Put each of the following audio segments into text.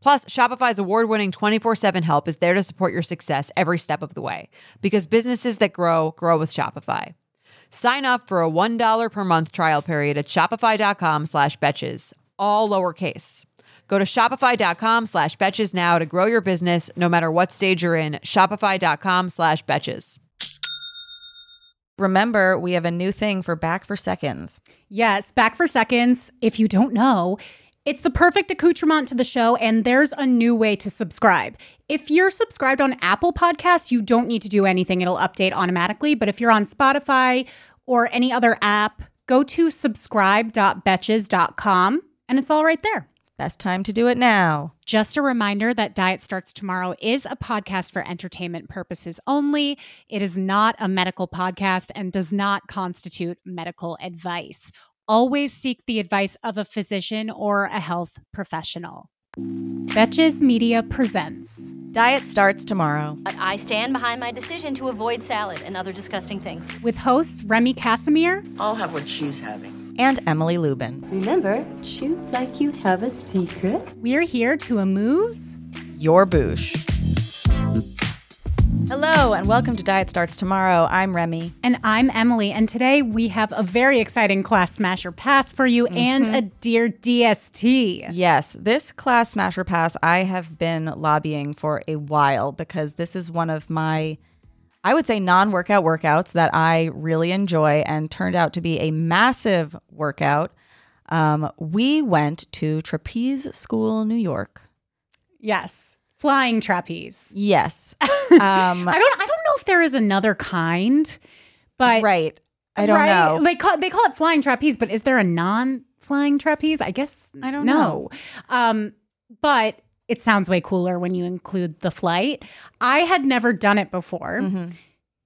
Plus, Shopify's award winning 24 7 help is there to support your success every step of the way because businesses that grow, grow with Shopify. Sign up for a $1 per month trial period at shopify.com slash betches, all lowercase. Go to shopify.com slash betches now to grow your business no matter what stage you're in. Shopify.com slash betches. Remember, we have a new thing for Back for Seconds. Yes, back for seconds. If you don't know, it's the perfect accoutrement to the show, and there's a new way to subscribe. If you're subscribed on Apple Podcasts, you don't need to do anything, it'll update automatically. But if you're on Spotify or any other app, go to subscribe.betches.com and it's all right there. Best time to do it now. Just a reminder that Diet Starts Tomorrow is a podcast for entertainment purposes only. It is not a medical podcast and does not constitute medical advice. Always seek the advice of a physician or a health professional. Betches Media presents. Diet starts tomorrow. But I stand behind my decision to avoid salad and other disgusting things. with hosts Remy Casimir, I'll have what she's having. And Emily Lubin. Remember, chew like you'd have a secret. we're here to amuse. Your boosh. Hello, and welcome to Diet Starts Tomorrow. I'm Remy. And I'm Emily, and today we have a very exciting class smash or pass for you and a dear DST. Yes, this class smash or pass I have been lobbying for a while because this is one of my, I would say, non workout workouts that I really enjoy and turned out to be a massive workout. Um, we went to Trapeze School, New York. Yes, flying trapeze. Yes. Um, I don't. I don't know if there is another kind, but right. I don't right? know. They call they call it flying trapeze, but is there a non-flying trapeze? I guess I don't know. Um, but it sounds way cooler when you include the flight. I had never done it before. Mm-hmm.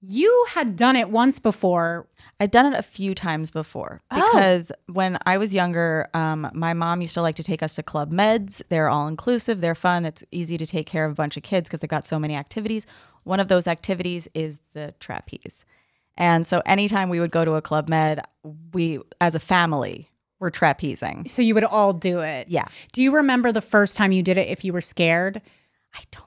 You had done it once before. I've done it a few times before Oh. because when I was younger, um, my mom used to like to take us to Club Meds. They're all inclusive, they're fun. It's easy to take care of a bunch of kids because they've got so many activities. One of those activities is the trapeze. And so anytime we would go to a Club Med, we, as a family, were trapezing. So you would all do it. Yeah. Do you remember the first time you did it if you were scared? I don't.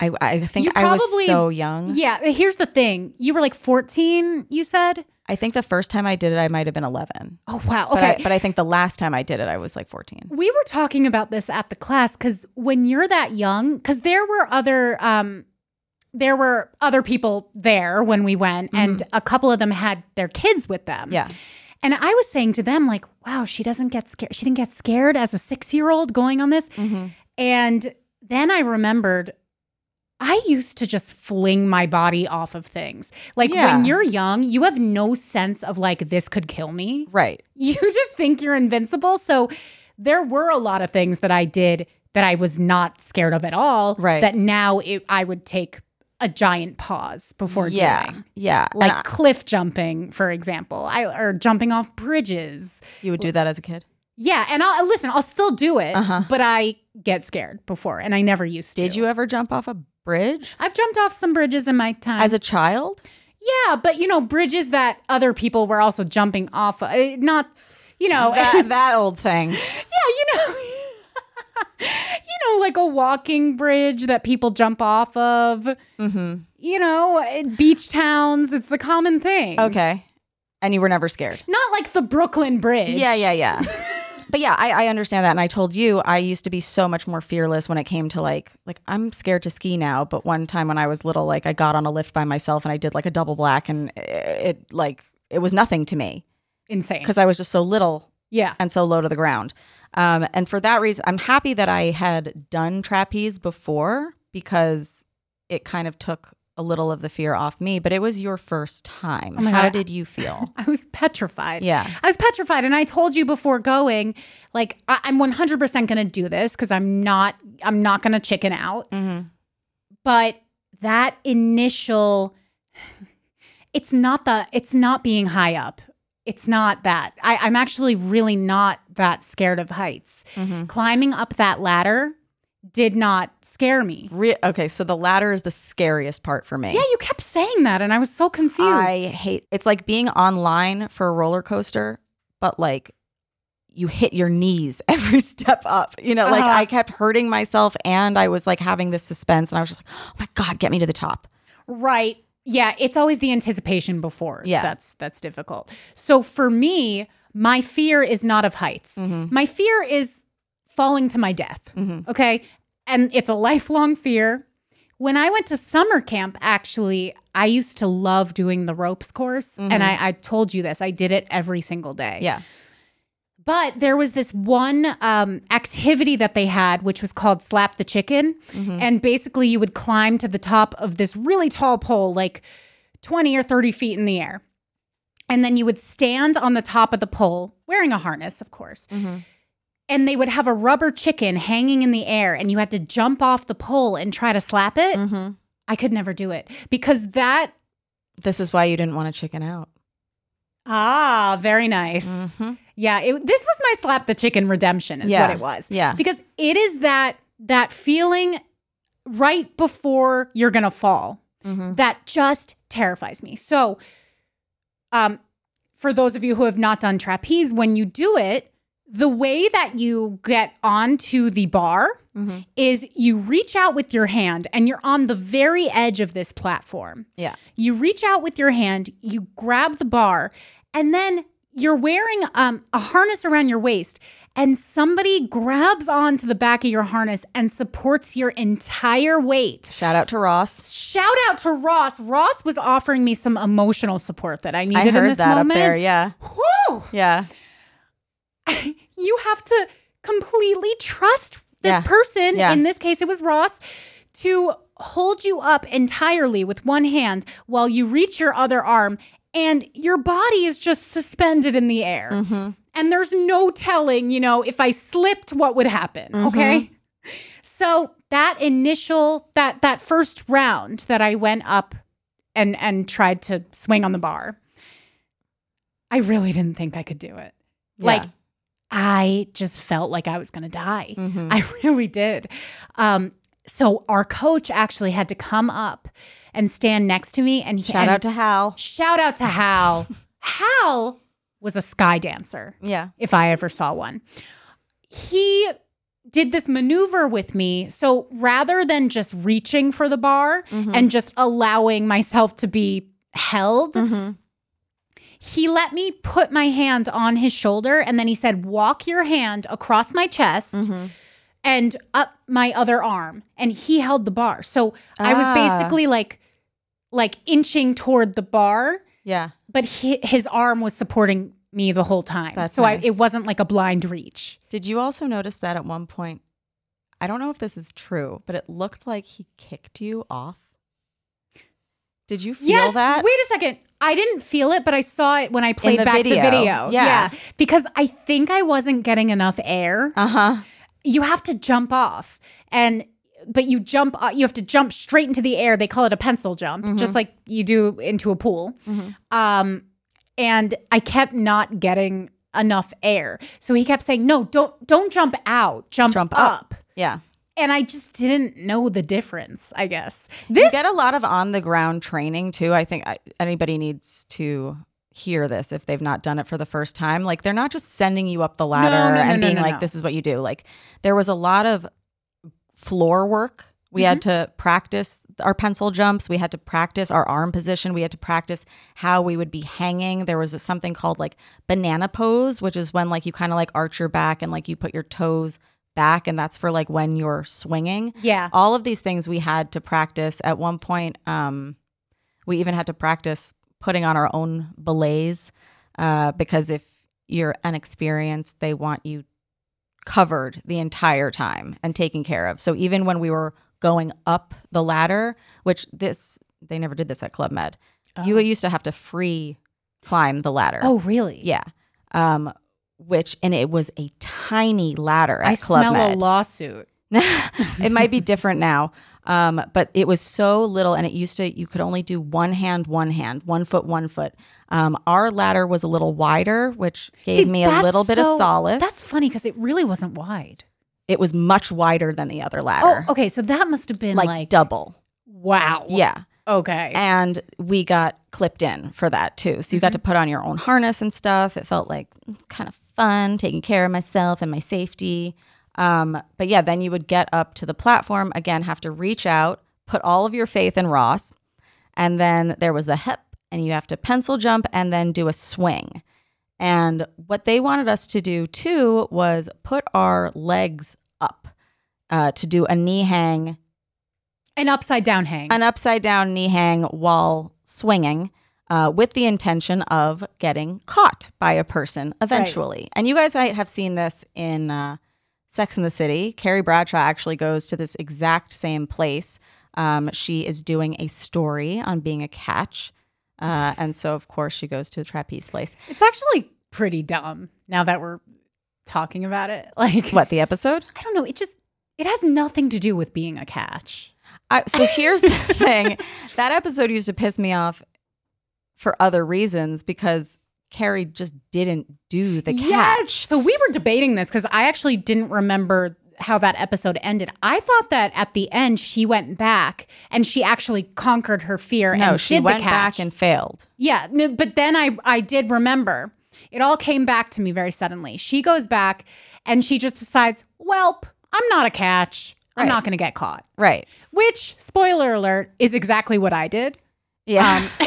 I, I think You I was probably- so young. Yeah, here's the thing. You were like 14, you said? I think the first time I did it, I might have been 11. Oh, wow. But, Okay. I, but I think the last time I did it, I was like 14. we were talking about this at the class because when you're that young, because there were other um there were other people there when we went, and a couple of them had their kids with them. Yeah. And I was saying to them, like, wow, she doesn't get scared. She didn't get scared as a six year old going on this. Mm-hmm. And then I remembered I used to just fling my body off of things. Like Yeah. when you're young, you have no sense of like, this could kill me. Right. You just think you're invincible. So there were a lot of things that I did that I was not scared of at all. Right. That now it, I would take a giant pause before yeah. doing. Yeah. Like I- cliff jumping, for example, I or jumping off bridges. you would do that as a kid? Yeah, and I'll listen. I'll still do it, Uh-huh. but I get scared before, and I never used to. Did you ever jump off a bridge I've jumped off some bridges in my time. as a child? yeah, but you know, bridges that other people were also jumping off. Of, eh, not, you know, That, that old thing. yeah, you know. you know, like a walking bridge that people jump off of. Mm-hmm. You know, eh, beach towns. It's a common thing. Okay. and you were never scared. Not like the Brooklyn Bridge. Yeah, yeah, yeah. But yeah, I, I understand that. And I told you I used to be so much more fearless when it came to like like I'm scared to ski now. But one time when I was little, like I got on a lift by myself and I did like a double black and it, it like it was nothing to me Insane. because I was just so little yeah. and so low to the ground. Um, and for that reason, I'm happy that I had done trapeze before because it kind of took a little of the fear off me. But it was your first time. Oh How God. did you feel? I was petrified. Yeah. I was petrified. And I told you before going, like, I- I'm 100% going to do this because I'm not, I'm not going to chicken out. Mm-hmm. But that initial, it's not the, it's not being high up. It's not that. I, I'm actually really not that scared of heights. Mm-hmm. Climbing up that ladder did not scare me. Re- okay, so the ladder is the scariest part for me. Yeah, you kept saying that, and I was so confused. I hate it's like being online for a roller coaster, but like you hit your knees every step up. You know, like Uh-huh. I kept hurting myself and I was like having this suspense and I was just like, oh my God, get me to the top. Right. Yeah, it's always the anticipation before. Yeah. That's that's difficult. So for me, my fear is not of heights. Mm-hmm. My fear is falling to my death. Okay? And it's a lifelong fear. When I went to summer camp, actually, I used to love doing the ropes course. And I, I told you this. I did it every single day. Mm-hmm. Yeah. But there was this one um, activity that they had, which was called Slap the Chicken. And basically, you would climb to the top of this really tall pole, like 20 or 30 feet in the air. And then you would stand on the top of the pole, wearing a harness, of course. And they would have a rubber chicken hanging in the air, and you had to jump off the pole and try to slap it. I could never do it because that, This is why you didn't want to chicken out. ah, very nice. Mm-hmm. Yeah, it, this was my slap the chicken redemption is Yeah. what it was. Yeah. Because it is that that feeling right before you're going to fall Mm-hmm. that just terrifies me. So um for those of you who have not done trapeze when you do it, the way that you get onto the bar Mm-hmm. is you reach out with your hand and you're on the very edge of this platform. Yeah. You reach out with your hand, you grab the bar, and then you're wearing um, a harness around your waist, and somebody grabs onto the back of your harness and supports your entire weight. Shout out to Ross. Shout out to Ross. Ross was offering me some emotional support that I needed I in this that moment. up there. Yeah. Whew. Yeah. You have to completely trust this Yeah. person. Yeah. In this case, it was Ross to hold you up entirely with one hand while you reach your other arm and your body is just suspended in the air. Mm-hmm. And there's no telling, you know, if I slipped, what would happen. Mm-hmm. Okay. So that initial, that that first round that I went up and and tried to swing on the bar, I really didn't think I could do it. Like Yeah. I just felt like I was going to die. Mhm. I really did. Um, so our coach actually had to come up and stand next to me and he, Shout and out to Hal. shout out to Hal. Hal was a sky dancer Yeah. if I ever saw one. He did this maneuver with me. So rather than just reaching for the bar and just allowing myself to be held, he let me put my hand on his shoulder and then he said, Walk your hand across my chest. And up my other arm, and he held the bar. So I was Ah. basically like, like inching toward the bar, Yeah. but he, his arm was supporting me the whole time. That's so I, it wasn't like a blind reach. Did you also notice that at one point? I don't know if this is true, but it looked like he kicked you off. Did you feel yes. that? Wait a second. I didn't feel it, but I saw it when I played the back video. the video. Yeah. Because I think I wasn't getting enough air. Uh huh. you have to jump off and but you jump uh, you have to jump straight into the air they call it a pencil jump Mm-hmm. just like you do into a pool um and i kept not getting enough air so he kept saying no don't don't jump out jump, Jump up. up. Yeah. And i just didn't know the difference i guess this You get a lot of on the ground training too. I think I- anybody needs to hear this if they've not done it for the first time. Like they're not just sending you up the ladder no, no, and no, being no, like, this is what you do. Like there was a lot of floor work We had mm-hmm. to practice our pencil jumps. We had to practice our arm position. We had to practice how we would be hanging. There was a, something called like banana pose, which is when like you kind of like arch your back and like you put your toes back, and that's for like when you're swinging. Yeah. All of these things we had to practice. At one point, um, we even had to practice putting on our own belays uh, because if you're unexperienced, they want you covered the entire time and taken care of. So even when we were going up the ladder, which this they never did this at Club Med, you used to have to free climb the ladder. Oh, really? yeah. Um, which and it was a tiny ladder at I Club smell Med a lawsuit. it might be different now. Um, but it was so little, and it used to, you could only do one hand, one hand, one foot, one foot. Um, our ladder was a little wider, which gave See, me a little bit so- of solace. That's funny because it really wasn't wide. it was much wider than the other ladder. Oh, ladder, okay. So that must have been like, like, double. wow. Yeah. Okay. And we got clipped in for that too. So you got to put on your own harness and stuff. It felt like kind of fun, taking care of myself and my safety. Um, but yeah, then you would get up to the platform again, have to reach out, put all of your faith in Ross, and then there was the hip, and you have to pencil jump and then do a swing. And what they wanted us to do too was put our legs up uh, to do a knee hang An upside down hang. an upside down knee hang while swinging uh, with the intention of getting caught by a person eventually. And you guys might have seen this in uh, Sex in the City. Carrie Bradshaw actually goes to this exact same place. Um, she is doing a story on being a catch. Uh, and so, of course, she goes to a trapeze place. it's actually pretty dumb now that we're talking about it. Like, What, the episode? I don't know. It just, it has nothing to do with being a catch. I, so here's the thing that episode used to piss me off for other reasons because Carrie just didn't do the catch. So we were debating this because I actually didn't remember how that episode ended. I thought that at the end she went back and she actually conquered her fear No, and she did went the catch. back and failed. yeah, no, but then I I did remember. It all came back to me very suddenly. She goes back and she just decides, "Welp, I'm not a catch. I'm Right. not going to get caught." Right. Which, spoiler alert, is exactly what I did. Yeah. Um,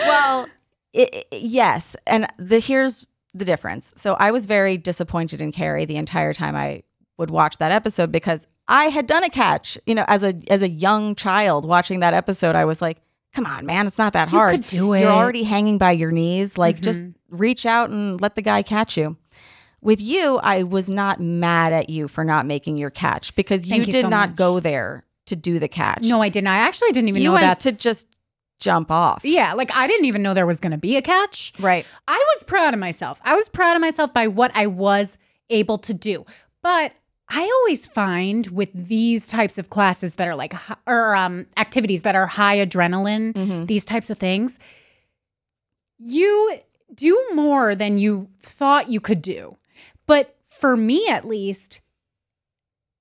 well, it, it- yes, and the here's the difference. So I was very disappointed in Carrie the entire time I would watch that episode because I had done a catch. You know, as a as a young child watching that episode, I was like, "Come on, man, it's not that You hard. could do it." You're already hanging by your knees. Like, just Mm-hmm. reach out and let the guy catch you." With you, I was not mad at you for not making your catch because you you did so not much. go there to do the catch. No, I didn't. I actually didn't even you know went that to just jump off. Yeah, like I didn't even know there was going to be a catch. Right. I was proud of myself. I was proud of myself by what I was able to do. But I always find with these types of classes that are like or um activities that are high adrenaline, Mhm. these types of things, you do more than you thought you could do. But for me at least,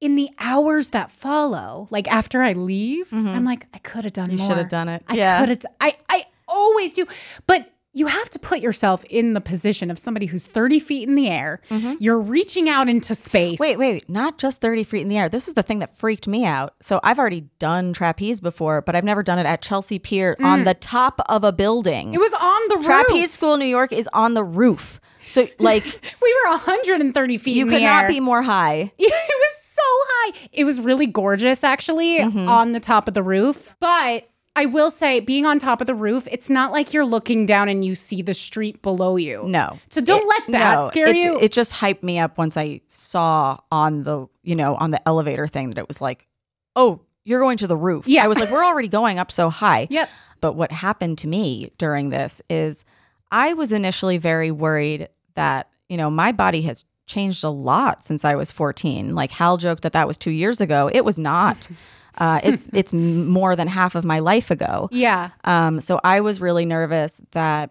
in the hours that follow, like after I leave, Mhm. I'm like, I could have done more. You more. should have done it. I yeah. could have. I I always do, but you have to put yourself in the position of somebody who's thirty feet in the air. You're reaching out into space. Mm-hmm. Wait, wait, wait, not just 30 feet in the air. This is the thing that freaked me out. So I've already done trapeze before, but I've never done it at Chelsea Pier on the top of a building. Mm. It was on the Trapeze roof. School New York is on the roof. So like We were 130 feet. you could not be more high. it was so high. It was really gorgeous, actually, Mm-hmm. on the top of the roof. But I will say, being on top of the roof, it's not like you're looking down and you see the street below you. No. So don't It- let that no, scare it, you. It just hyped me up once I saw on the, you know, on the elevator thing that it was like, "Oh, you're going to the roof." Yeah. I was like, "We're already going up so high." Yep. But what happened to me during this is I was initially very worried that, you know, my body has changed a lot since I was 14. Like Hal joked that that was 2 years ago. It was not. Uh, it's it's more than half of my life ago. yeah. Um, so I was really nervous that,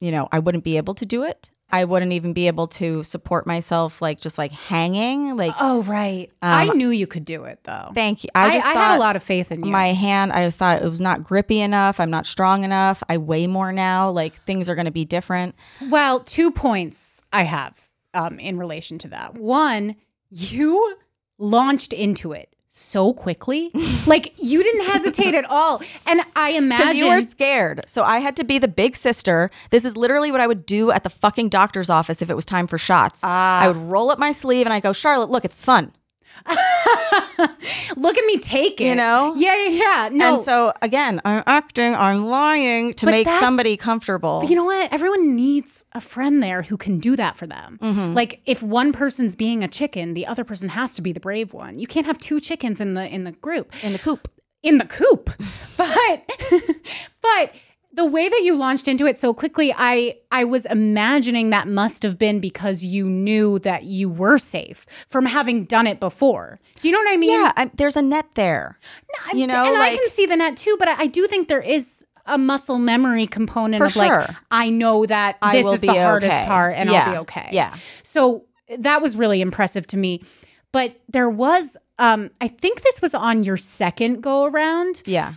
you know, I wouldn't be able to do it. I wouldn't even be able to support myself, like just like hanging. Like, Oh, right. I Um, knew you could do it, though. thank you. I I, just I had a lot of faith in you. my hand. I thought it was not grippy enough. I'm not strong enough. I weigh more now. Like things are going to be different. Well, two points I have um, in relation to that. One, you launched into it so quickly. like you didn't hesitate at all. And I imagine you were scared. So I had to be the big sister. This is literally what I would do at the fucking doctor's office if it was time for shots. Ah. I would roll up my sleeve and I go, Charlotte, look, it's fun. look at me take it. You know? Yeah, yeah, yeah. No. And so again, I'm acting, I'm lying to But make somebody comfortable. But you know what? Everyone needs a friend there who can do that for them. Mm-hmm. Like if one person's being a chicken, the other person has to be the brave one. You can't have two chickens in the in the group. in the coop. In the coop. But but the way that you launched into it so quickly, I I was imagining that must have been because you knew that you were safe from having done it before. Do you know what I mean? Yeah, I, there's a net there. I'm- you know, and like I can see the net too, but I, I do think there is a muscle memory component of like sure. I know that I this will is be the hardest okay. part and I'll be okay. Yeah. So that was really impressive to me. But there was um I think this was on your second go around. yeah.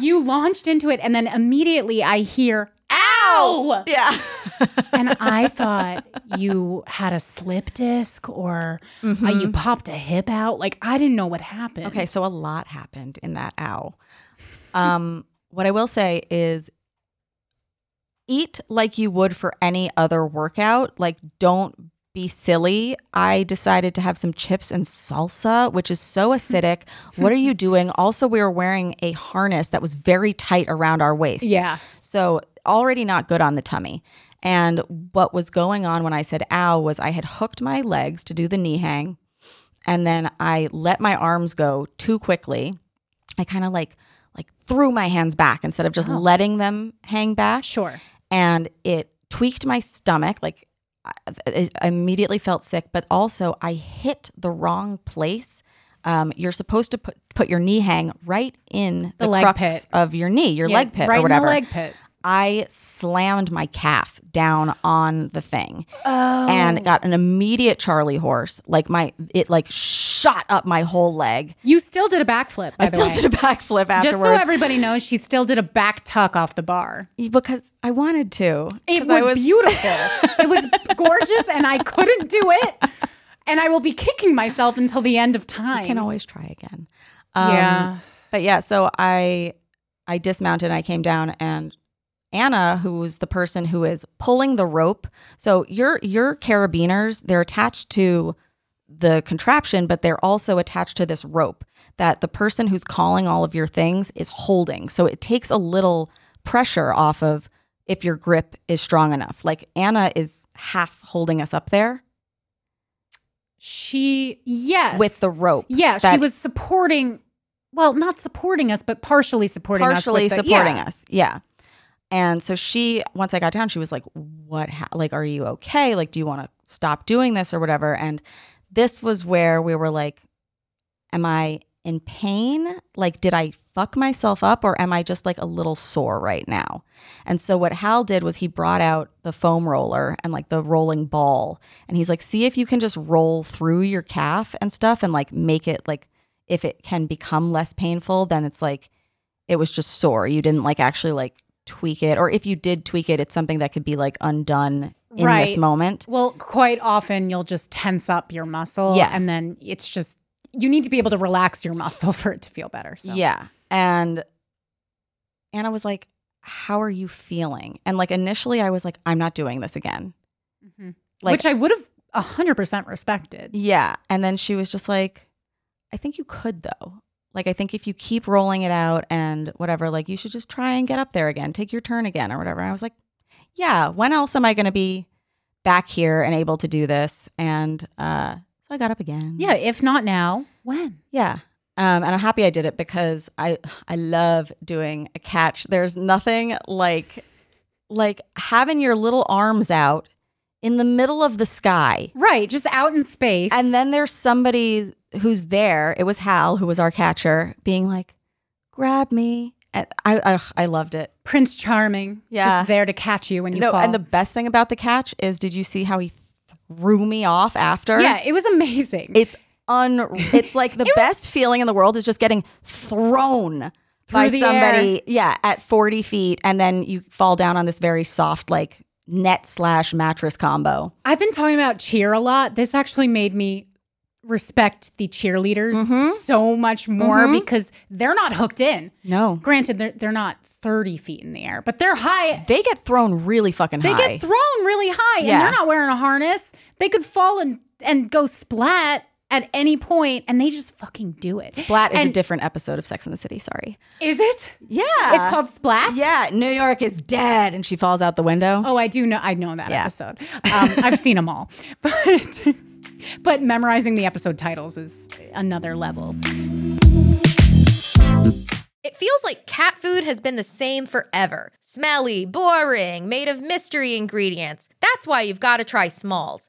You launched into it and then immediately I hear ow Yeah. and I thought you had a slip disc or uh, you popped a hip out. Like I didn't know what happened. Okay, so a lot happened in that ow. Um, what I will say is eat like you would for any other workout. Like, don't be silly. I decided to have some chips and salsa, which is so acidic. what are you doing? Also, we were wearing a harness that was very tight around our waist. Yeah. So already not good on the tummy. And what was going on when I said ow was I had hooked my legs to do the knee hang and then I let my arms go too quickly. I kind of like like threw my hands back instead of just oh. letting them hang back. Sure. And it tweaked my stomach like I, immediately felt sick, but also I hit the wrong place. Um, you're supposed to put put your knee hang right in the, The leg crux pit. of your knee, your Yeah, leg pit, right or whatever. in the leg pit. I slammed my calf down on the thing and got an immediate Charlie horse. Like my it like shot up my whole leg. You still did a backflip, I the still way. did a backflip afterwards Just so everybody knows, she still did a back tuck off the bar. because I wanted to. It was, I beautiful. it was gorgeous, and I couldn't do it. And I will be kicking myself until the end of time. I can always try again. Um, Yeah. But yeah, so I I dismounted and I came down and Anna, who is the person who is pulling the rope. So your your carabiners, they're attached to the contraption, but they're also attached to this rope that the person who's calling all of your things is holding. So it takes a little pressure off of if your grip is strong enough. Like Anna is half holding us up there She, yes. with the rope. Yeah, she was supporting, well, not supporting us, but partially supporting us. partially supporting yeah. us. Yeah. And so she, once I got down, she was like, "What? Ha- like, are you okay? Like, do you want to stop doing this or whatever?" And this was where we were like, "Am I in pain? Like, did I fuck myself up, or am I just like a little sore right now?" And so what Hal did was he brought out the foam roller and like the rolling ball, and he's like, "See if you can just roll through your calf and stuff, and like make it like." If it can become less painful, then it's like it was just sore. You didn't like actually like tweak it, or if you did tweak it, it's something that could be like undone in this moment. Well, quite often you'll just tense up your muscle. Yeah. And then it's just, you need to be able to relax your muscle for it to feel better. So. Yeah, and Anna was like, "How are you feeling?" And like initially, I was like, "I'm not doing this again." Mhm. Like, Which I would have 100% respected. yeah, and then she was just like, "I think you could though." Like I think if you keep rolling it out and whatever, like you should just try and get up there again, take your turn again or whatever. And I was like, yeah, when else am I going to be back here and able to do this? And uh, so I got up again. Yeah. If not now, when? Yeah. Um, and I'm happy I did it because I I love doing a catch. There's nothing like like having your little arms out in the middle of the sky. Right. Just out in space. And then there's somebody who's there. It was Hal, who was our catcher, being like, "Grab me." And I I, I loved it. Prince Charming. Yeah. Just there to catch you when you no, fall. and the best thing about the catch is, did you see how he threw me off after? yeah, it was amazing. It's un it's like the best feeling in the world is just getting thrown by somebody yeah at 40 feet and then you fall down on this very soft like net slash mattress combo I've been talking about cheer a lot. This actually made me respect the cheerleaders so much more because they're not hooked in. No. Granted, they're, they're not 30 feet in the air, but they're high. They get thrown really fucking They high. They get thrown really high and they're not wearing a harness. They could fall and, and go splat at any point and they just fucking do it. Splat is a different episode of Sex in the City. Sorry. Is it? Yeah. It's called Splat? Yeah, New York is dead, and she falls out the window. Oh, I do know. I know that Yeah. episode. Um, I've seen them all, but but memorizing the episode titles is another level. It feels like cat food has been the same forever. Smelly, boring, made of mystery ingredients. That's why you've got to try Smalls.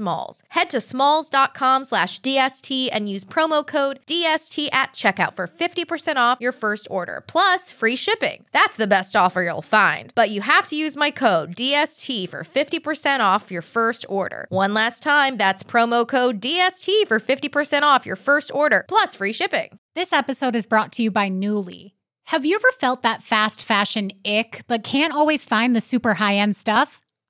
Head to smalls.com slash DST and use promo code DST at checkout for 50% off your first order, plus free shipping. That's the best offer you'll find. But you have to use my code DST for 50% off your first order. One last time, that's promo code DST for 50% off your first order, plus free shipping. This episode is brought to you by Nuuly. Have you ever felt that fast fashion ick, but can't always find the super high end stuff?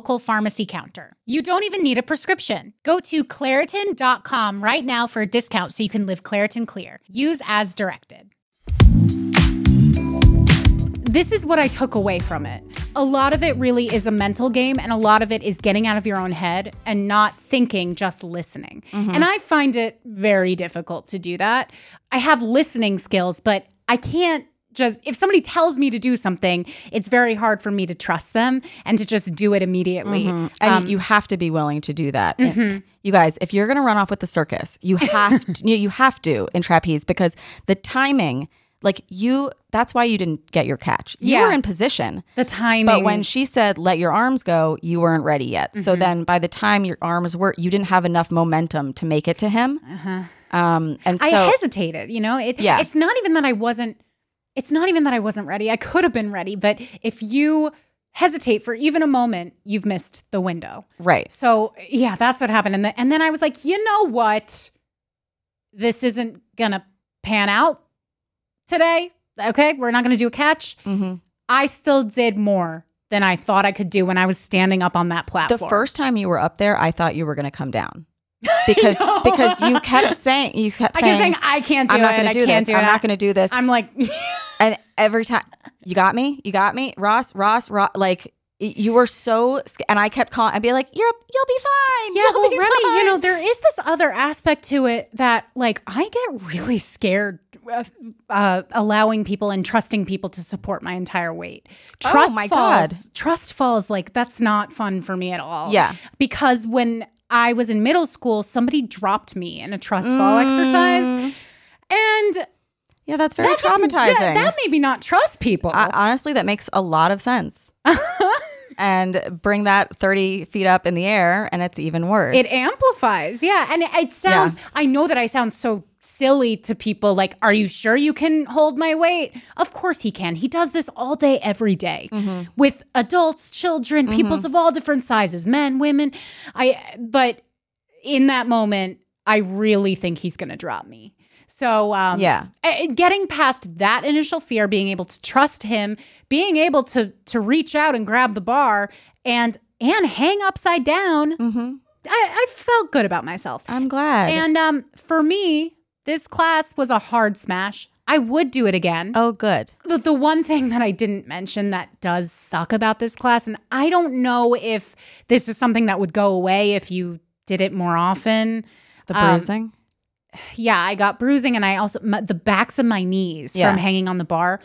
pharmacy counter. You don't even need a prescription. Go to Claritin.com right now for a discount so you can live Claritin Clear. Use as directed. this is what I took away from it. A lot of it really is a mental game, and a lot of it is getting out of your own head and not thinking, just listening. Mm-hmm. And I find it very difficult to do that. I have listening skills, but I can't just, if somebody tells me to do something, it's very hard for me to trust them and to just do it immediately. and you have to be willing to do that. You guys, if you're going to run off with the circus, you have to, you have to in trapeze because the timing, like you, that's why you didn't get your catch. You Yeah. were in position. The timing. But when she said let your arms go, you weren't ready yet. So then by the time your arms were, you didn't have enough momentum to make it to him. Uh Um, and so I hesitated, you know? It, Yeah. It's not even that I wasn't, it's not even that I wasn't ready. I could have been ready, but if you hesitate for even a moment, you've missed the window. right. So yeah, that's what happened. And, the, and then I was like, you know what? This isn't gonna pan out today. Okay, we're not gonna do a catch. Mm-hmm. I still did more than I thought I could do when I was standing up on that platform. The first time you were up there, I thought you were going to come down because because you kept saying you kept I saying, kept saying I can't do I'm not going to do this. do I'm it. not going to do this. I'm like, and every time you got me, you got me, Ross, Ross, Ross. Like you were so, and I kept calling. I'd be like, "You're, you'll be fine." Yeah, you'll well, be Remy, you know, there is this other aspect to it that, like, I get really scared of uh, allowing people and trusting people to support my entire weight. Oh, Trust my falls, Trust falls, like, that's not fun for me at all. Yeah. Because when I was in middle school, somebody dropped me in a trust fall exercise. Mm. And yeah, that's very that just- traumatizing. that, that made me not trust people. I- honestly, that makes a lot of sense. and bring that 30 feet up in the air, and it's even worse. It amplifies, yeah. And it, it sounds, I know that I sound so silly to people like, Are you sure you can hold my weight? Of course he can. He does this all day, every day with adults, children, peoples of all different sizes, men, women. I, but in that moment, I really think he's going to drop me. So, um, Yeah. getting past that initial fear, being able to trust him, being able to to reach out and grab the bar and and hang upside down, I, I felt good about myself. I'm glad. And um, for me, this class was a hard smash. I would do it again. oh, good. The, the one thing that I didn't mention that does suck about this class, and I don't know if this is something that would go away if you did it more often. The Um, bruising. Yeah, I got bruising, and I also my, the backs of my knees Yeah. from hanging on the bar.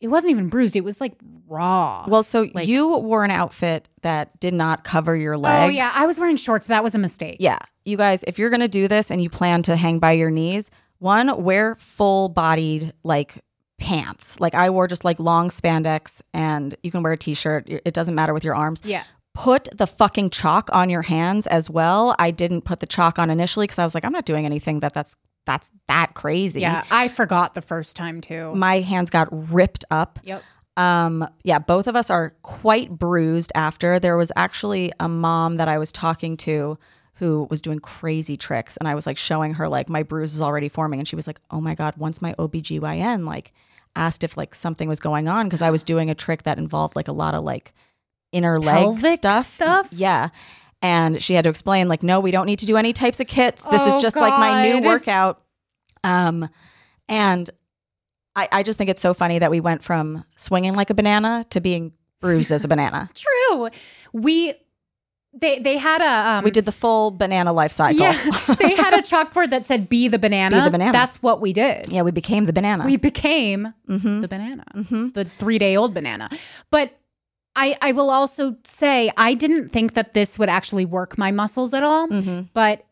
It wasn't even bruised; it was like raw. well, so like- you wore an outfit that did not cover your legs. oh yeah, I was wearing shorts. That was a mistake. Yeah. You guys, if you're going to do this and you plan to hang by your knees, one, wear full bodied like pants. Like I wore just like long spandex and you can wear a t shirt. It doesn't matter with your arms. Yeah. Put the fucking chalk on your hands as well. I didn't put the chalk on initially because I was like, I'm not doing anything that that's that's that crazy. Yeah, I forgot the first time too. My hands got ripped up. Yep. Um, yeah, both of us are quite bruised after. There was actually a mom that I was talking to who was doing crazy tricks and I was like showing her like my bruise is already forming and she was like, "Oh my god, once my OBGYN like asked if like something was going on because I was doing a trick that involved like a lot of like inner leg Pelvic stuff. stuff? Yeah. And she had to explain like, "No, we don't need to do any types of kits. This Oh, is just like my new workout." Um and I, I just think it's so funny that we went from swinging like a banana to being bruised as a banana. True. We they they had a um, we did the full banana life cycle. Yeah, they had a chalkboard that said "Be the banana." Be the banana. That's what we did. Yeah, we became the banana. We became Mhm. the banana, Mhm. the three day old banana. But I I will also say I didn't think that this would actually work my muscles at all. Mhm. But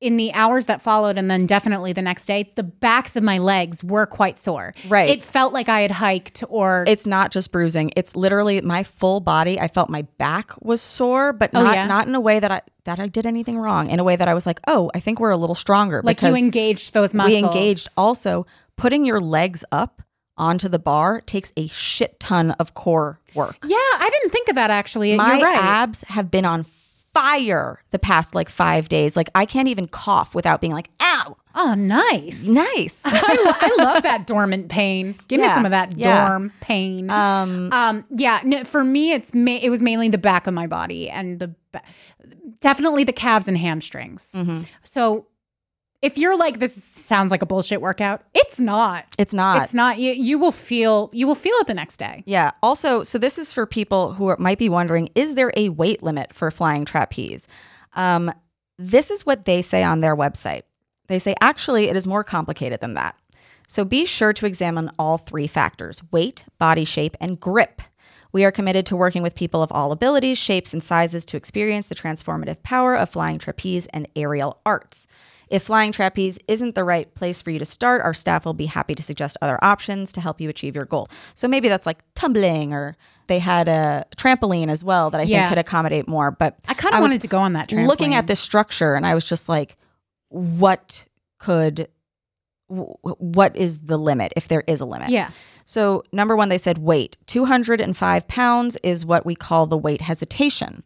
in the hours that followed, and then definitely the next day, the backs of my legs were quite sore. Right. It felt like I had hiked or It's not just bruising. It's literally my full body. I felt my back was sore, but Oh, not yeah? not in a way that I that I did anything wrong. In a way that I was like, oh, I think we're a little stronger. like you engaged those muscles. We engaged. Also, putting your legs up onto the bar takes a shit ton of core work. Yeah, I didn't think of that actually. my You're right. abs have been on fire the past like five days. Like I can't even cough without being like, ow, oh, nice. nice. I, lo- I love that dormant pain. Give me some of that yeah. dorm pain. um, um, yeah. No, for me, it's ma- it was mainly the back of my body and the ba- definitely the calves and hamstrings. Mm-hmm. So if you're like this sounds like a bullshit workout, it's not. It's not. It's not. You you will feel you will feel it the next day. Yeah. Also, so this is for people who are, might be wondering: Is there a weight limit for flying trapeze? Um, this is what they say on their website. They say actually it is more complicated than that. So be sure to examine all three factors: weight, body shape, and grip. We are committed to working with people of all abilities, shapes, and sizes to experience the transformative power of flying trapeze and aerial arts. If flying trapeze isn't the right place for you to start, our staff will be happy to suggest other options to help you achieve your goal. So maybe that's like tumbling, or they had a trampoline as well that I Yeah. think could accommodate more. But I kind of wanted to go on that trampoline. looking at this structure, and I was just like, what could, wh- what is the limit if there is a limit? Yeah. So, number one, they said weight. 205 pounds is what we call the weight hesitation.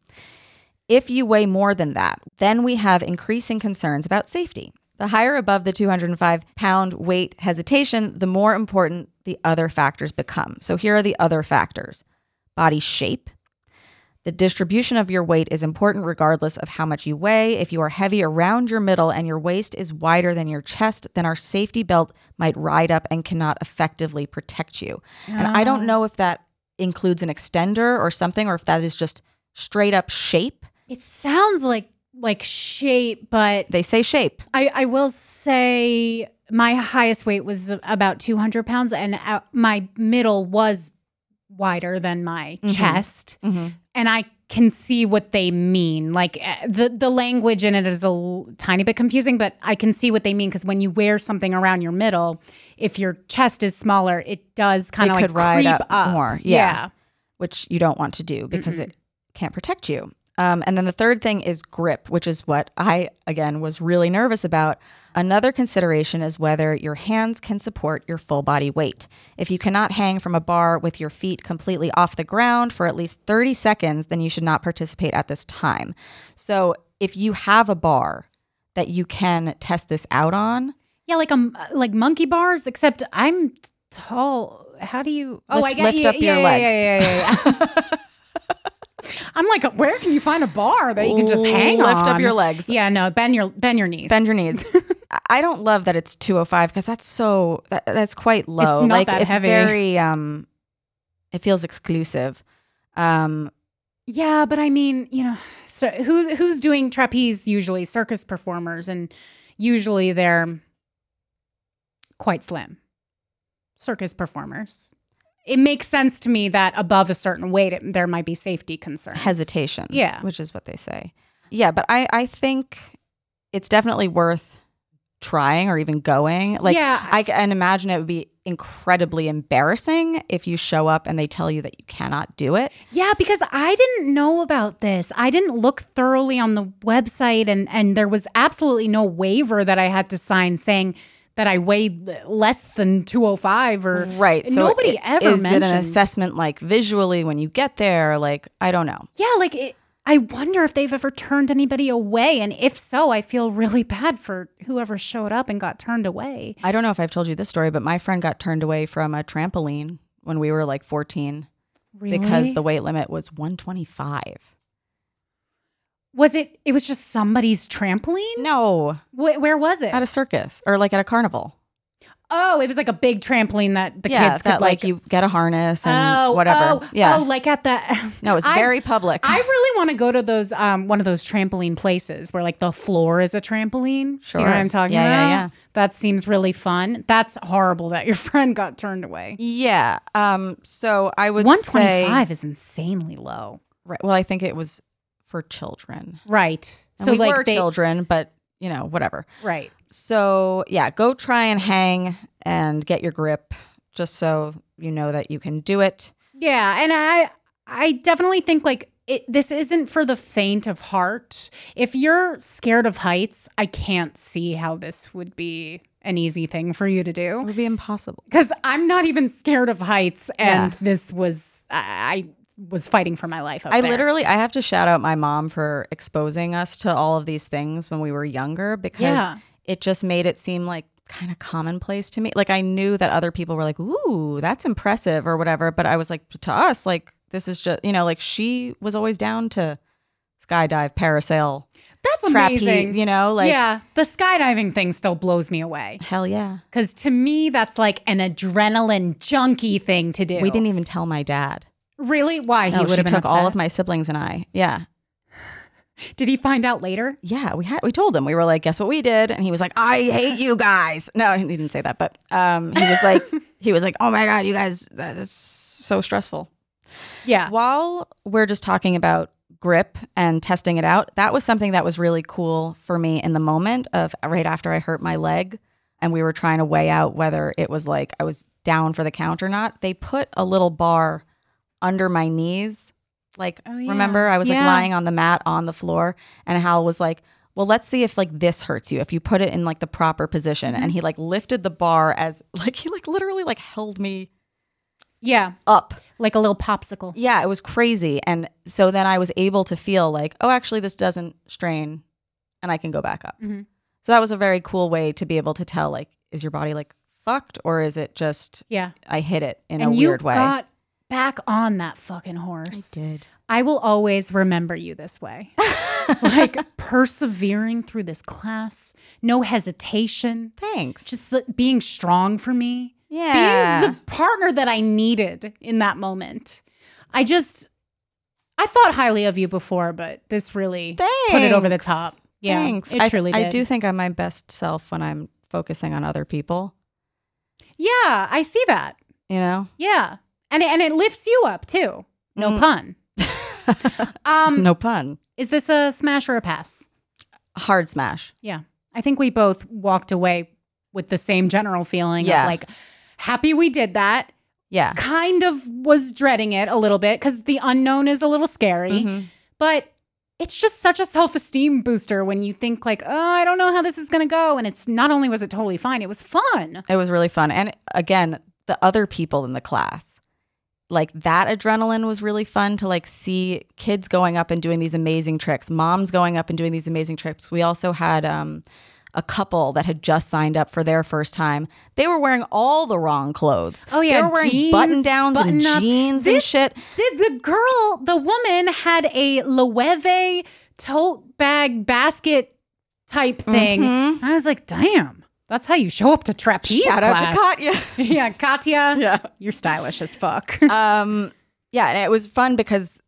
If you weigh more than that, then we have increasing concerns about safety. The higher above the 205 pound weight hesitation, the more important the other factors become. So, here are the other factors body shape. The distribution of your weight is important regardless of how much you weigh. If you are heavy around your middle and your waist is wider than your chest, then our safety belt might ride up and cannot effectively protect you. And I don't know if that includes an extender or something, or if that is just straight up shape. It sounds like like shape, but They say shape. I, I will say my highest weight was about 200 pounds, and uh, my middle was wider than my chest. And I can see what they mean. Like uh, the the language in it is a l- tiny bit confusing, but I can see what they mean because when you wear something around your middle, if your chest is smaller, it does kind of like creep up up, more. Yeah. Yeah. which you don't want to do because it can't protect you. Um, and then the third thing is grip, which is what I, again, was really nervous about. Another consideration is whether your hands can support your full body weight. If you cannot hang from a bar with your feet completely off the ground for at least 30 seconds, then you should not participate at this time. So if you have a bar that you can test this out on, Yeah, like um, like monkey bars, except I'm tall. How do you? Oh, Lift- I get lift you. up your yeah, legs. Yeah, yeah, yeah, yeah. I'm like, where can you find a bar that you can just hang Lift on? up your legs. Yeah, no, bend your bend your knees. bend your knees. I don't love that it's 205 because that's so that, that's quite low. It's not like that it's heavy. very um it feels exclusive. Um Yeah, but I mean, you know, so who's who's doing trapeze usually? Circus performers, and usually they're quite slim. Circus performers. It makes sense to me that above a certain weight, it, there might be safety concerns. hesitations, Yeah. which is what they say. Yeah, but I I think it's definitely worth trying or even going. Like Yeah. I can imagine it would be incredibly embarrassing if you show up and they tell you that you cannot do it. Yeah, because I didn't know about this. I didn't look thoroughly on the website, and and there was absolutely no waiver that I had to sign saying that I weighed less than two hundred five or Right. So nobody it- ever is mentioned. it an assessment like visually when you get there? Like I don't know. Yeah, like it, I wonder if they've ever turned anybody away, and if so, I feel really bad for whoever showed up and got turned away. I don't know if I've told you this story, but my friend got turned away from a trampoline when we were like 14 Really? because the weight limit was 125. Was it? It was just somebody's trampoline. No, Wh- where was it? at a circus or like at a carnival. oh, it was like a big trampoline that the yeah, kids that could like, like. you get a harness and oh, whatever. Oh, yeah. Oh, like at the. no, it's I- very public. I really want to go to those um one of those trampoline places where like the floor is a trampoline. Do you know what Sure. I'm talking Yeah, yeah, about? yeah. That seems really fun. That's horrible that your friend got turned away. yeah. Um. So I would say- twenty five is insanely low. Right. Well, I think it was for children. Right. And so we like were they, children, but you know, whatever. Right. So yeah, go try and hang and get your grip, just so you know that you can do it. Yeah, and I I definitely think like it, this isn't for the faint of heart. If you're scared of heights, I can't see how this would be an easy thing for you to do. It would be impossible. Because I'm not even scared of heights, and Yeah. this was I, I was fighting for my life. Up I there. literally, I have to shout out my mom for exposing us to all of these things when we were younger because Yeah. it just made it seem like kind of commonplace to me. Like I knew that other people were like, "Ooh, that's impressive" or whatever, but I was like, to us, like this is just you know, like she was always down to skydive, parasail. That's trapeze, amazing. you know, like yeah, the skydiving thing still blows me away. hell yeah. Because to me, that's like an adrenaline junkie thing to do. We didn't even tell my dad. Really. Why he would have took all of my siblings and I. Yeah. Did he find out later? Yeah, we had we told him. We were like, guess what we did? And he was like, I hate you guys. No, he didn't say that, but um he was like he was like, "Oh my god, you guys that is so stressful." Yeah. While we're just talking about grip and testing it out, that was something that was really cool for me in the moment of right after I hurt my leg and we were trying to weigh out whether it was like I was down for the count or not. They put a little bar under my knees. Like Oh, yeah. remember I was like lying on the mat on the floor and Hal was like, "Well, let's see if like this hurts you if you put it in like the proper position." Mm-hmm. And he like lifted the bar as like he like literally like held me Yeah. up Like a little popsicle. yeah, it was crazy. And so then I was able to feel like, oh, actually, this doesn't strain and I can go back up. Mhm. So that was a very cool way to be able to tell, like, is your body like fucked or is it just Yeah. I hit it in and a weird way? got back on that fucking horse. I did. I will always remember you this way. like persevering through this class, no hesitation, Thanks. just the, being strong for me. yeah. Being the partner that I needed in that moment. I just, I thought highly of you before, but this really put it over the top. Yeah, Thanks. it I, truly I do think I'm my best self when I'm focusing on other people, Yeah, I see that. you know? Yeah, and it, and it lifts you up too. No Mm. pun. um, no pun. is this a smash or a pass? Hard smash. Yeah. I think we both walked away with the same general feeling Yeah. of like, happy we did that. Yeah. Kind of was dreading it a little bit because the unknown is a little scary, Mhm. but it's just such a self esteem booster when you think, like, oh, I don't know how this is going to go. And it's not only was it totally fine, it was fun. It was really fun. And again, the other people in the class, like that adrenaline was really fun to like see kids going up and doing these amazing tricks, moms going up and doing these amazing tricks. We also had um, a couple that had just signed up for their first time. They were wearing all the wrong clothes. Oh, yeah, they were wearing jeans, button downs and button-ups. jeans and shit. The, the girl, the woman had a Loewe tote bag basket type thing. Mm-hmm. I was like, damn, that's how you show up to trapeze Shout out to class. Katya. yeah, Katya. Yeah. You're stylish as fuck. um yeah and it was fun because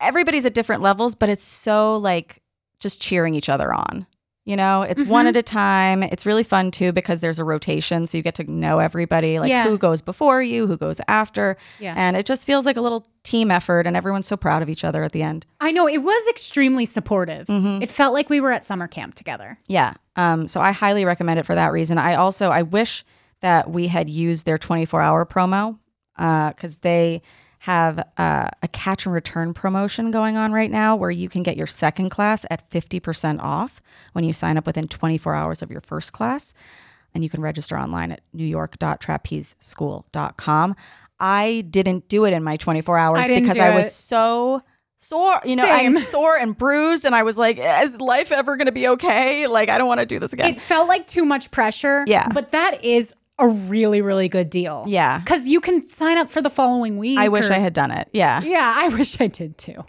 everybody's at different levels but it's so like just cheering each other on you know it's one Mm-hmm. at a time it's really fun too because there's a rotation so you get to know everybody like Yeah. who goes before you who goes after Yeah. and it just feels like a little team effort and everyone's so proud of each other at the end I know it was extremely supportive. It felt like we were at summer camp together. Yeah. Um, so I highly recommend it for that reason. I also I wish that we had used their 24 hour promo because they have uh, a catch and return promotion going on right now where you can get your second class at 50% off when you sign up within 24 hours of your first class. And you can register online at newyork.trapezeschool.com. I didn't do it in my 24 hours I because I was it. so sore. You know, I'm sore and bruised. And I was like, is life ever going to be okay? Like, I don't want to do this again. It felt like too much pressure. Yeah. But that is a really, really good deal. Yeah. Because you can sign up for the following week. I wish or- I had done it. Yeah. Yeah, I wish I did too.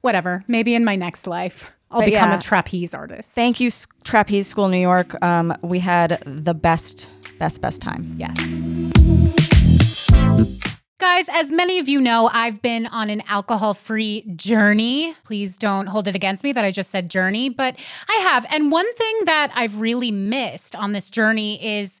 Whatever. Maybe in my next life, I'll But become yeah. a trapeze artist. Thank you, Trapeze School New York. Um, we had the best, best, best time. Yes. Guys, as many of you know, I've been on an alcohol free journey. Please don't hold it against me that I just said journey, but I have. And one thing that I've really missed on this journey is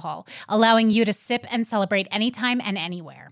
allowing you to sip and celebrate anytime and anywhere.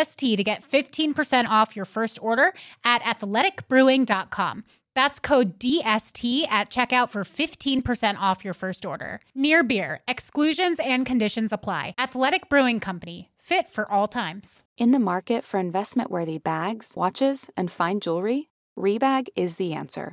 DST to get 15% off your first order at athleticbrewing.com. That's code DST at checkout for 15% off your first order. Near Beer, exclusions and conditions apply. Athletic Brewing Company, fit for all times. In the market for investment worthy bags, watches, and fine jewelry, Rebag is the answer.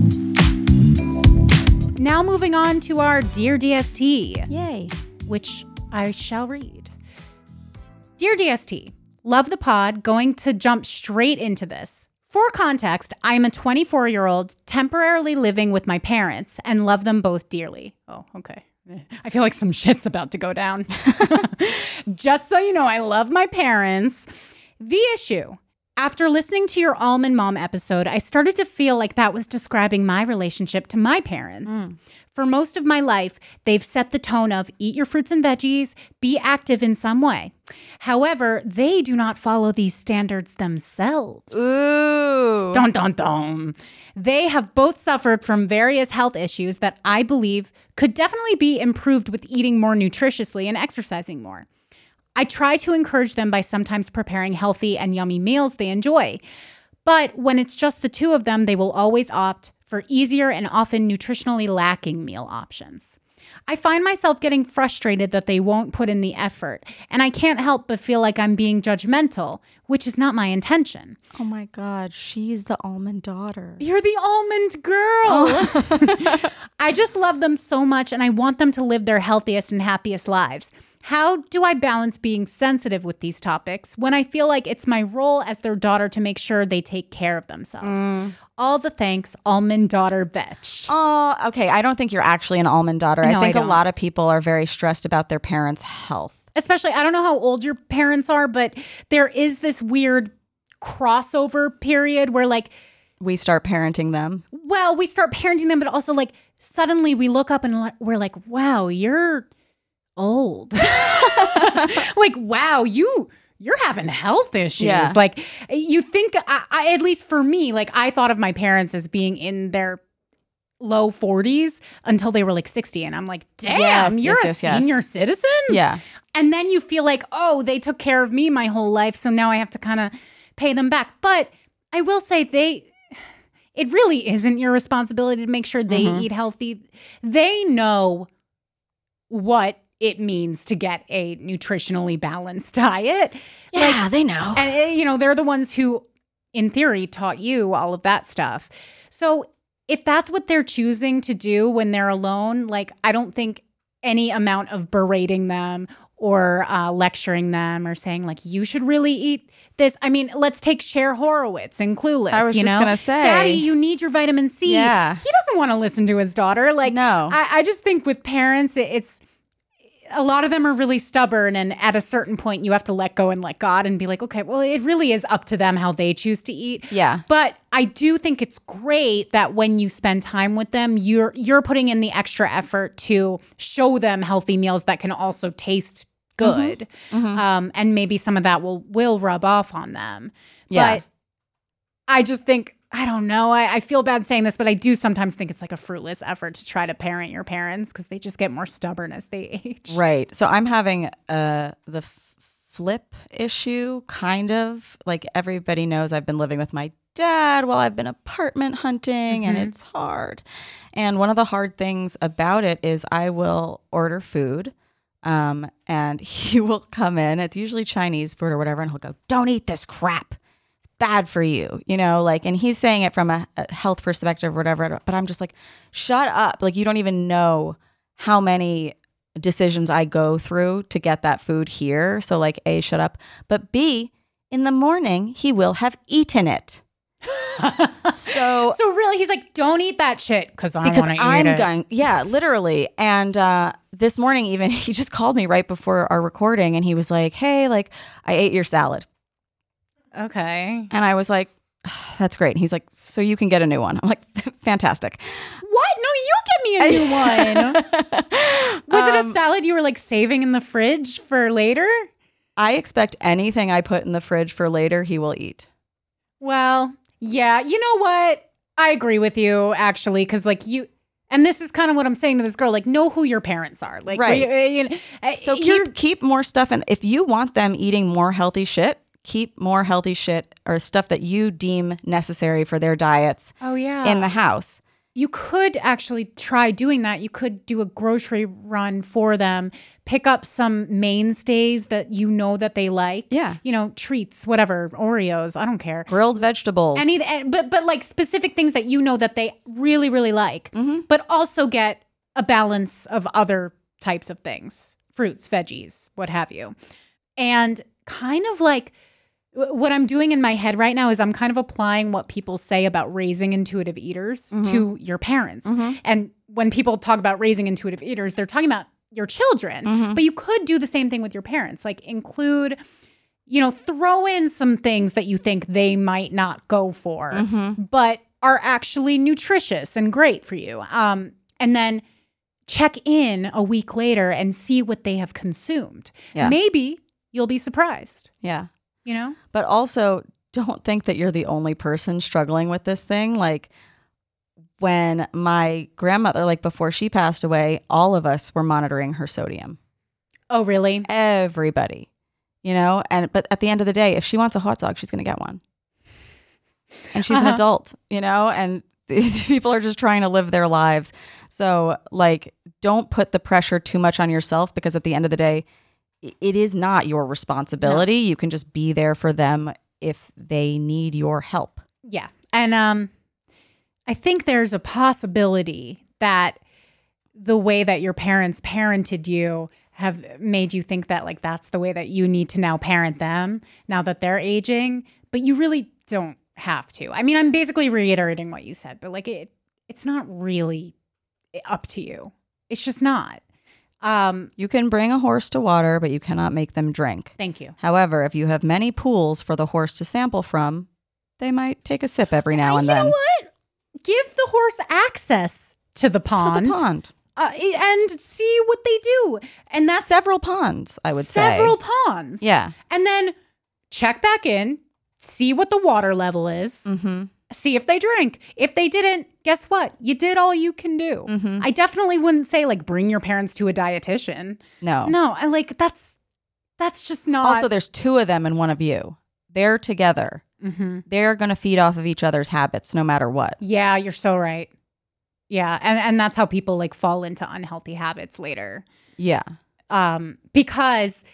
Now, moving on to our Dear DST. Yay. which I shall read. Dear DST, love the pod, going to jump straight into this. For context, I am a 24 year old temporarily living with my parents and love them both dearly. Oh, okay. I feel like some shit's about to go down. Just so you know, I love my parents. The issue after listening to your Almond Mom episode, I started to feel like that was describing my relationship to my parents. Mm. For most of my life, they've set the tone of eat your fruits and veggies, be active in some way. However, they do not follow these standards themselves. Ooh. Dun dun dun. They have both suffered from various health issues that I believe could definitely be improved with eating more nutritiously and exercising more. I try to encourage them by sometimes preparing healthy and yummy meals they enjoy. But when it's just the two of them, they will always opt for easier and often nutritionally lacking meal options. I find myself getting frustrated that they won't put in the effort, and I can't help but feel like I'm being judgmental, which is not my intention. Oh my God, she's the almond daughter. You're the almond girl. Oh. I just love them so much and I want them to live their healthiest and happiest lives. How do I balance being sensitive with these topics when I feel like it's my role as their daughter to make sure they take care of themselves? Mm. All the thanks, almond daughter bitch. Oh, okay. I don't think you're actually an almond daughter. No, I I think a lot of people are very stressed about their parents' health. Especially, I don't know how old your parents are, but there is this weird crossover period where, like, We start parenting them. well, we start parenting them, but also like suddenly we look up and we're like, wow, you're old. like, wow, you you're having health issues. Yeah. Like you think I, I at least for me, like I thought of my parents as being in their low 40s until they were like 60 and I'm like, "Damn, Yes, you're yes, a yes, senior citizen?" Yeah. And then you feel like, oh, they took care of me my whole life. So now I have to kind of pay them back. But I will say, they, it really isn't your responsibility to make sure they Mm-hmm. eat healthy. They know what it means to get a nutritionally balanced diet. Yeah, they know. And, uh, you know, they're the ones who, in theory, taught you all of that stuff. So if that's what they're choosing to do when they're alone, like, I don't think any amount of berating them or uh, lecturing them or saying, like, you should really eat this. I mean, let's take Cher Horowitz and Clueless. I was you just know? gonna say. Daddy, you need your vitamin C. Yeah. He doesn't want to listen to his daughter. Like, No. I, I just think with parents, it, it's, a lot of them are really stubborn and at a certain point you have to let go and let God and be like, okay, well, it really is up to them how they choose to eat. Yeah. But I do think it's great that when you spend time with them, you're you're putting in the extra effort to show them healthy meals that can also taste good. Um, and maybe some of that will will rub off on them. Yeah. But I just think I don't know. I, I feel bad saying this, but I do sometimes think it's like a fruitless effort to try to parent your parents because they just get more stubborn as they age. Right. So I'm having uh the f- flip issue kind of like everybody knows I've been living with my dad while I've been apartment hunting and it's hard. And one of the hard things about it is I will order food um and he will come in. It's usually Chinese food or whatever and he'll go, "Don't eat this crap." Bad for you, you know, like and he's saying it from a, a health perspective or whatever, but I'm just like, "Shut up." Like you don't even know how many decisions I go through to get that food here. So, like, A, shut up. But B, in the morning, he will have eaten it. so, So really, he's like, "Don't eat that shit," because I because want to eat I'm going, yeah, literally. And uh, this morning, even he just called me right before our recording and he was like, hey, like, I ate your salad. Okay. And I was like, that's great. And he's like, so you can get a new one. I'm like, fantastic. What? No, you get me a new one. Was it a Um, salad you were like saving in the fridge for later? I expect anything I put in the fridge for later, he will eat. Well, yeah. You know what? I agree with you actually, because like you. And this is kind of what I'm saying to this girl. Like, know who your parents are. Like, Right. you- you know, uh, So keep keep more stuff and If you want them eating more healthy shit, keep more healthy shit or stuff that you deem necessary for their diets Oh yeah. in the house. You could actually try doing that. You could do a grocery run for them, pick up some mainstays that you know that they like. Yeah. You know, treats, whatever, Oreos, I don't care. Grilled vegetables. Any eh, but but like specific things that you know that they really really like. Mm-hmm. But also get a balance of other types of things, fruits, veggies, what have you. And kind of like what I'm doing in my head right now is I'm kind of applying what people say about raising intuitive eaters mm-hmm. to your parents. Mm-hmm. And when people talk about raising intuitive eaters, they're talking about your children. Mm-hmm. But you could do the same thing with your parents. Like include you know, throw in some things that you think they might not go for, but are actually nutritious and great for you. Um, and then check in a week later and see what they have consumed. Yeah. Maybe you'll be surprised, yeah. You know? But also don't think that you're the only person struggling with this thing. Like when my grandmother, like before she passed away, all of us were monitoring her sodium. Oh, really? Everybody. You know, and but at the end of the day, if she wants a hot dog, she's gonna get one. And she's an Uh-huh. adult, you know, and people are just trying to live their lives. So, like, don't put the pressure too much on yourself because at the end of the day, it is not your responsibility. You can just be there for them if they need your help. Yeah. And um I think there's a possibility that the way that your parents parented you have made you think that like that's the way that you need to now parent them now that they're aging, but you really don't have to. I mean, I'm basically reiterating what you said, but like it it's not really up to you. It's just not. Um You can bring a horse to water, but you cannot make them drink. thank you. However, if you have many pools for the horse to sample from, they might take a sip every now and you then. You know what? Give the horse access to the pond. To the pond. uh, and see what they do. And that's several ponds, I would several say. Several ponds. Yeah. And then check back in, see what the water level is, Mm-hmm. See if they drink. If they didn't, guess what? You did all you can do. Mm-hmm. I definitely wouldn't say like bring your parents to a dietitian. No. No, I like that's that's just not Also, there's two of them and one of you. They're together. Mhm. They're going to feed off of each other's habits no matter what. Yeah, you're so right. Yeah, and and that's how people like fall into unhealthy habits later. Yeah. um, because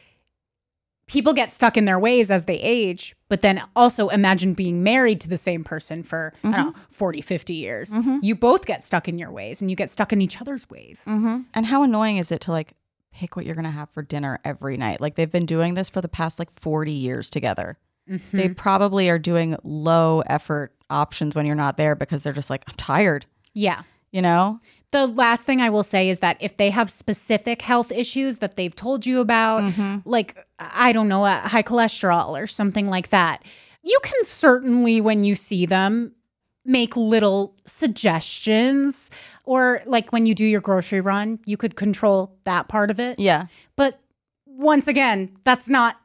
people get stuck in their ways as they age but then also imagine being married to the same person for i don't know 40 50 years you both get stuck in your ways and you get stuck in each other's ways Mm-hmm. And how annoying is it to like pick what you're going to have for dinner every night? Like they've been doing this for the past like 40 years together. Mm-hmm. They probably are doing low effort options when you're not there because they're just like, I'm tired, yeah you know? The last thing i will say is that if they have specific health issues that they've told you about like i don't know uh, high cholesterol or something like that you can certainly when you see them make little suggestions or like when you do your grocery run you could control that part of it Yeah. But once again, that's not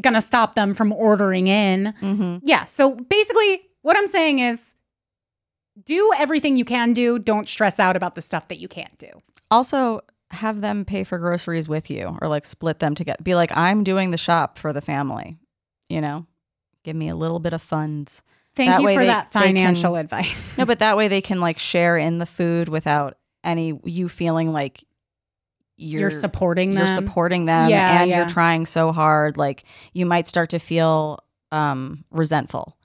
going to stop them from ordering in. Mm-hmm. Yeah. So basically, what I'm saying is do everything you can do. Don't stress out about the stuff that you can't do. Also, have them pay for groceries with you or like split them together. be like, I'm doing the shop for the family, you know? Give me a little bit of funds. Thank That you way for they- that they can- financial advice. No, but that way they can like share in the food without any you feeling like you're, You're supporting You're them. supporting them Yeah, and yeah. you're trying so hard. Like you might start to feel um resentful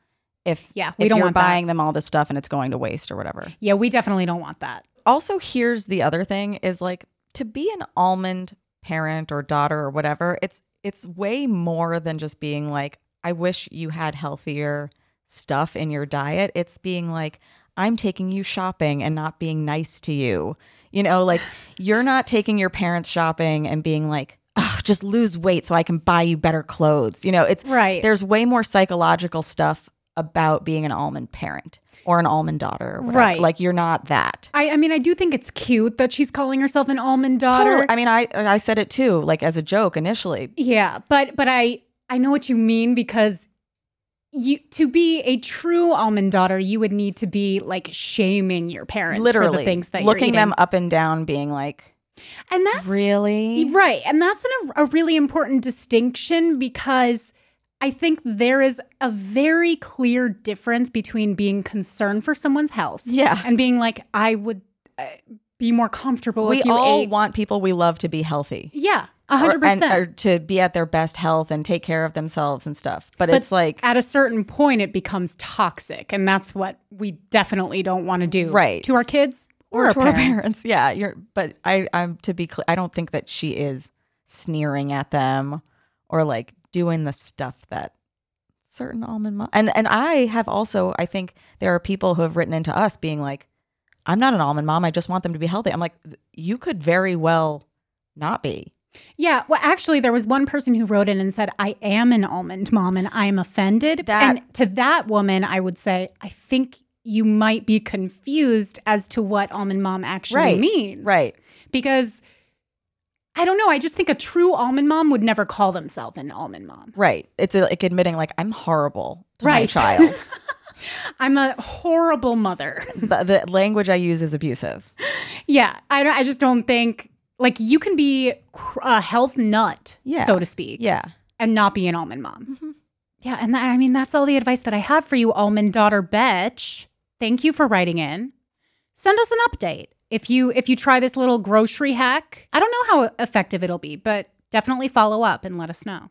if Yeah, we if don't you're want that. buying them all this stuff and it's going to waste or whatever. yeah, we definitely don't want that. Also, here's the other thing is like to be an almond parent or daughter or whatever, it's it's way more than just being like, I wish you had healthier stuff in your diet. It's being like, I'm taking you shopping and not being nice to you. You know, like you're not taking your parents shopping and being like, Ugh, just lose weight so I can buy you better clothes. You know, it's Right. There's way more psychological stuff about being an almond parent or an almond daughter. Right. Like you're not that. I, I mean, I do think it's cute that she's calling herself an almond daughter. Totally. I mean, I I said it too, like as a joke initially. Yeah, but but I I know what you mean because you to be a true almond daughter, you would need to be like shaming your parents for Literally, the things that looking them up and down, being like, and that's "Really? right, and that's an, a really important distinction because I think there is a very clear difference between being concerned for someone's health, Yeah. and being like, I would uh, be more comfortable we if you all ate. want people we love to be healthy, yeah, a Or- hundred and- or percent. to be at their best health and take care of themselves and stuff." But, But it's like, at a certain point, it becomes toxic, and that's what we definitely don't want to do, Right. To our kids or, our to our parents. parents. Yeah, you're. But I, I'm to be clear. I don't think that she is sneering at them or like doing the stuff that certain almond mom. And and I have also. I think there are people who have written into us being like, "I'm not an almond mom. I just want them to be healthy." I'm like, you could very well not be. Yeah. Well, actually, there was one person who wrote in and said, "I am an almond mom, and I am offended." That- and to that woman, I would say, I think you might be confused as to what almond mom actually Right. means, Right. Because I don't know. I just think a true almond mom would never call themselves an almond mom. Right. It's a, like admitting like I'm horrible to my child. I'm a horrible mother. the, the language I use is abusive. Yeah, I, don't- I just don't think like you can be a health nut, Yeah. so to speak, Yeah. and not be an almond mom. Mm-hmm. Yeah, and that, I mean that's all the advice that I have for you, almond daughter Betch. Thank you for writing in. Send us an update if you if you try this little grocery hack. I don't know how effective it'll be, but definitely follow up and let us know.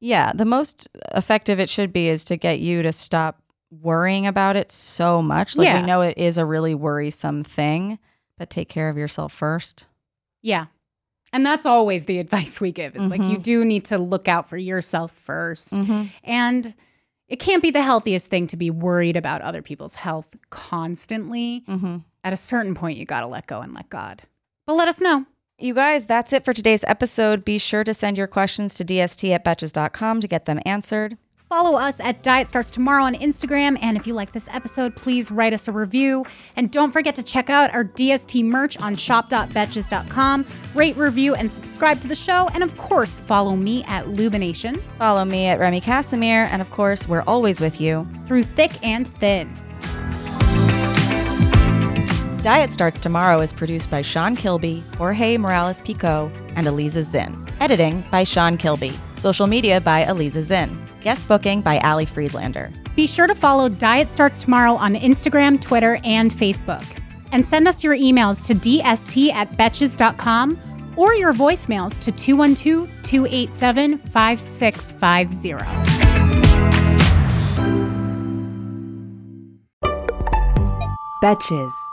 Yeah, the most effective it should be is to get you to stop worrying about it so much. Like Yeah. we know it is a really worrisome thing, but take care of yourself first. Yeah. And that's always the advice we give is like Mhm. you do need to look out for yourself 1st Mm-hmm. And it can't be the healthiest thing to be worried about other people's health constantly. Mm-hmm. At a certain point, you got to let go and let God. But let us know. You guys, that's it for today's episode. Be sure to send your questions to dst at betches.com to get them answered. Follow us at Diet Starts Tomorrow on Instagram. And if you like this episode, please write us a review. And don't forget to check out our DST merch on shop.betches.com. Rate, review, and subscribe to the show. And of course, follow me at Lubination Follow me at Remy Kassimir. And of course, we're always with you. through thick and thin. Diet Starts Tomorrow is produced by Sean Kilby, Jorge Morales Pico, and Eliza Zinn. Editing by Sean Kilby. Social media by Eliza Zinn. Guest booking by Ali Friedlander. Be sure to follow Diet Starts Tomorrow on Instagram, Twitter, and Facebook. And send us your emails to dst at betches.com or your voicemails to 212 287 5650. Betches.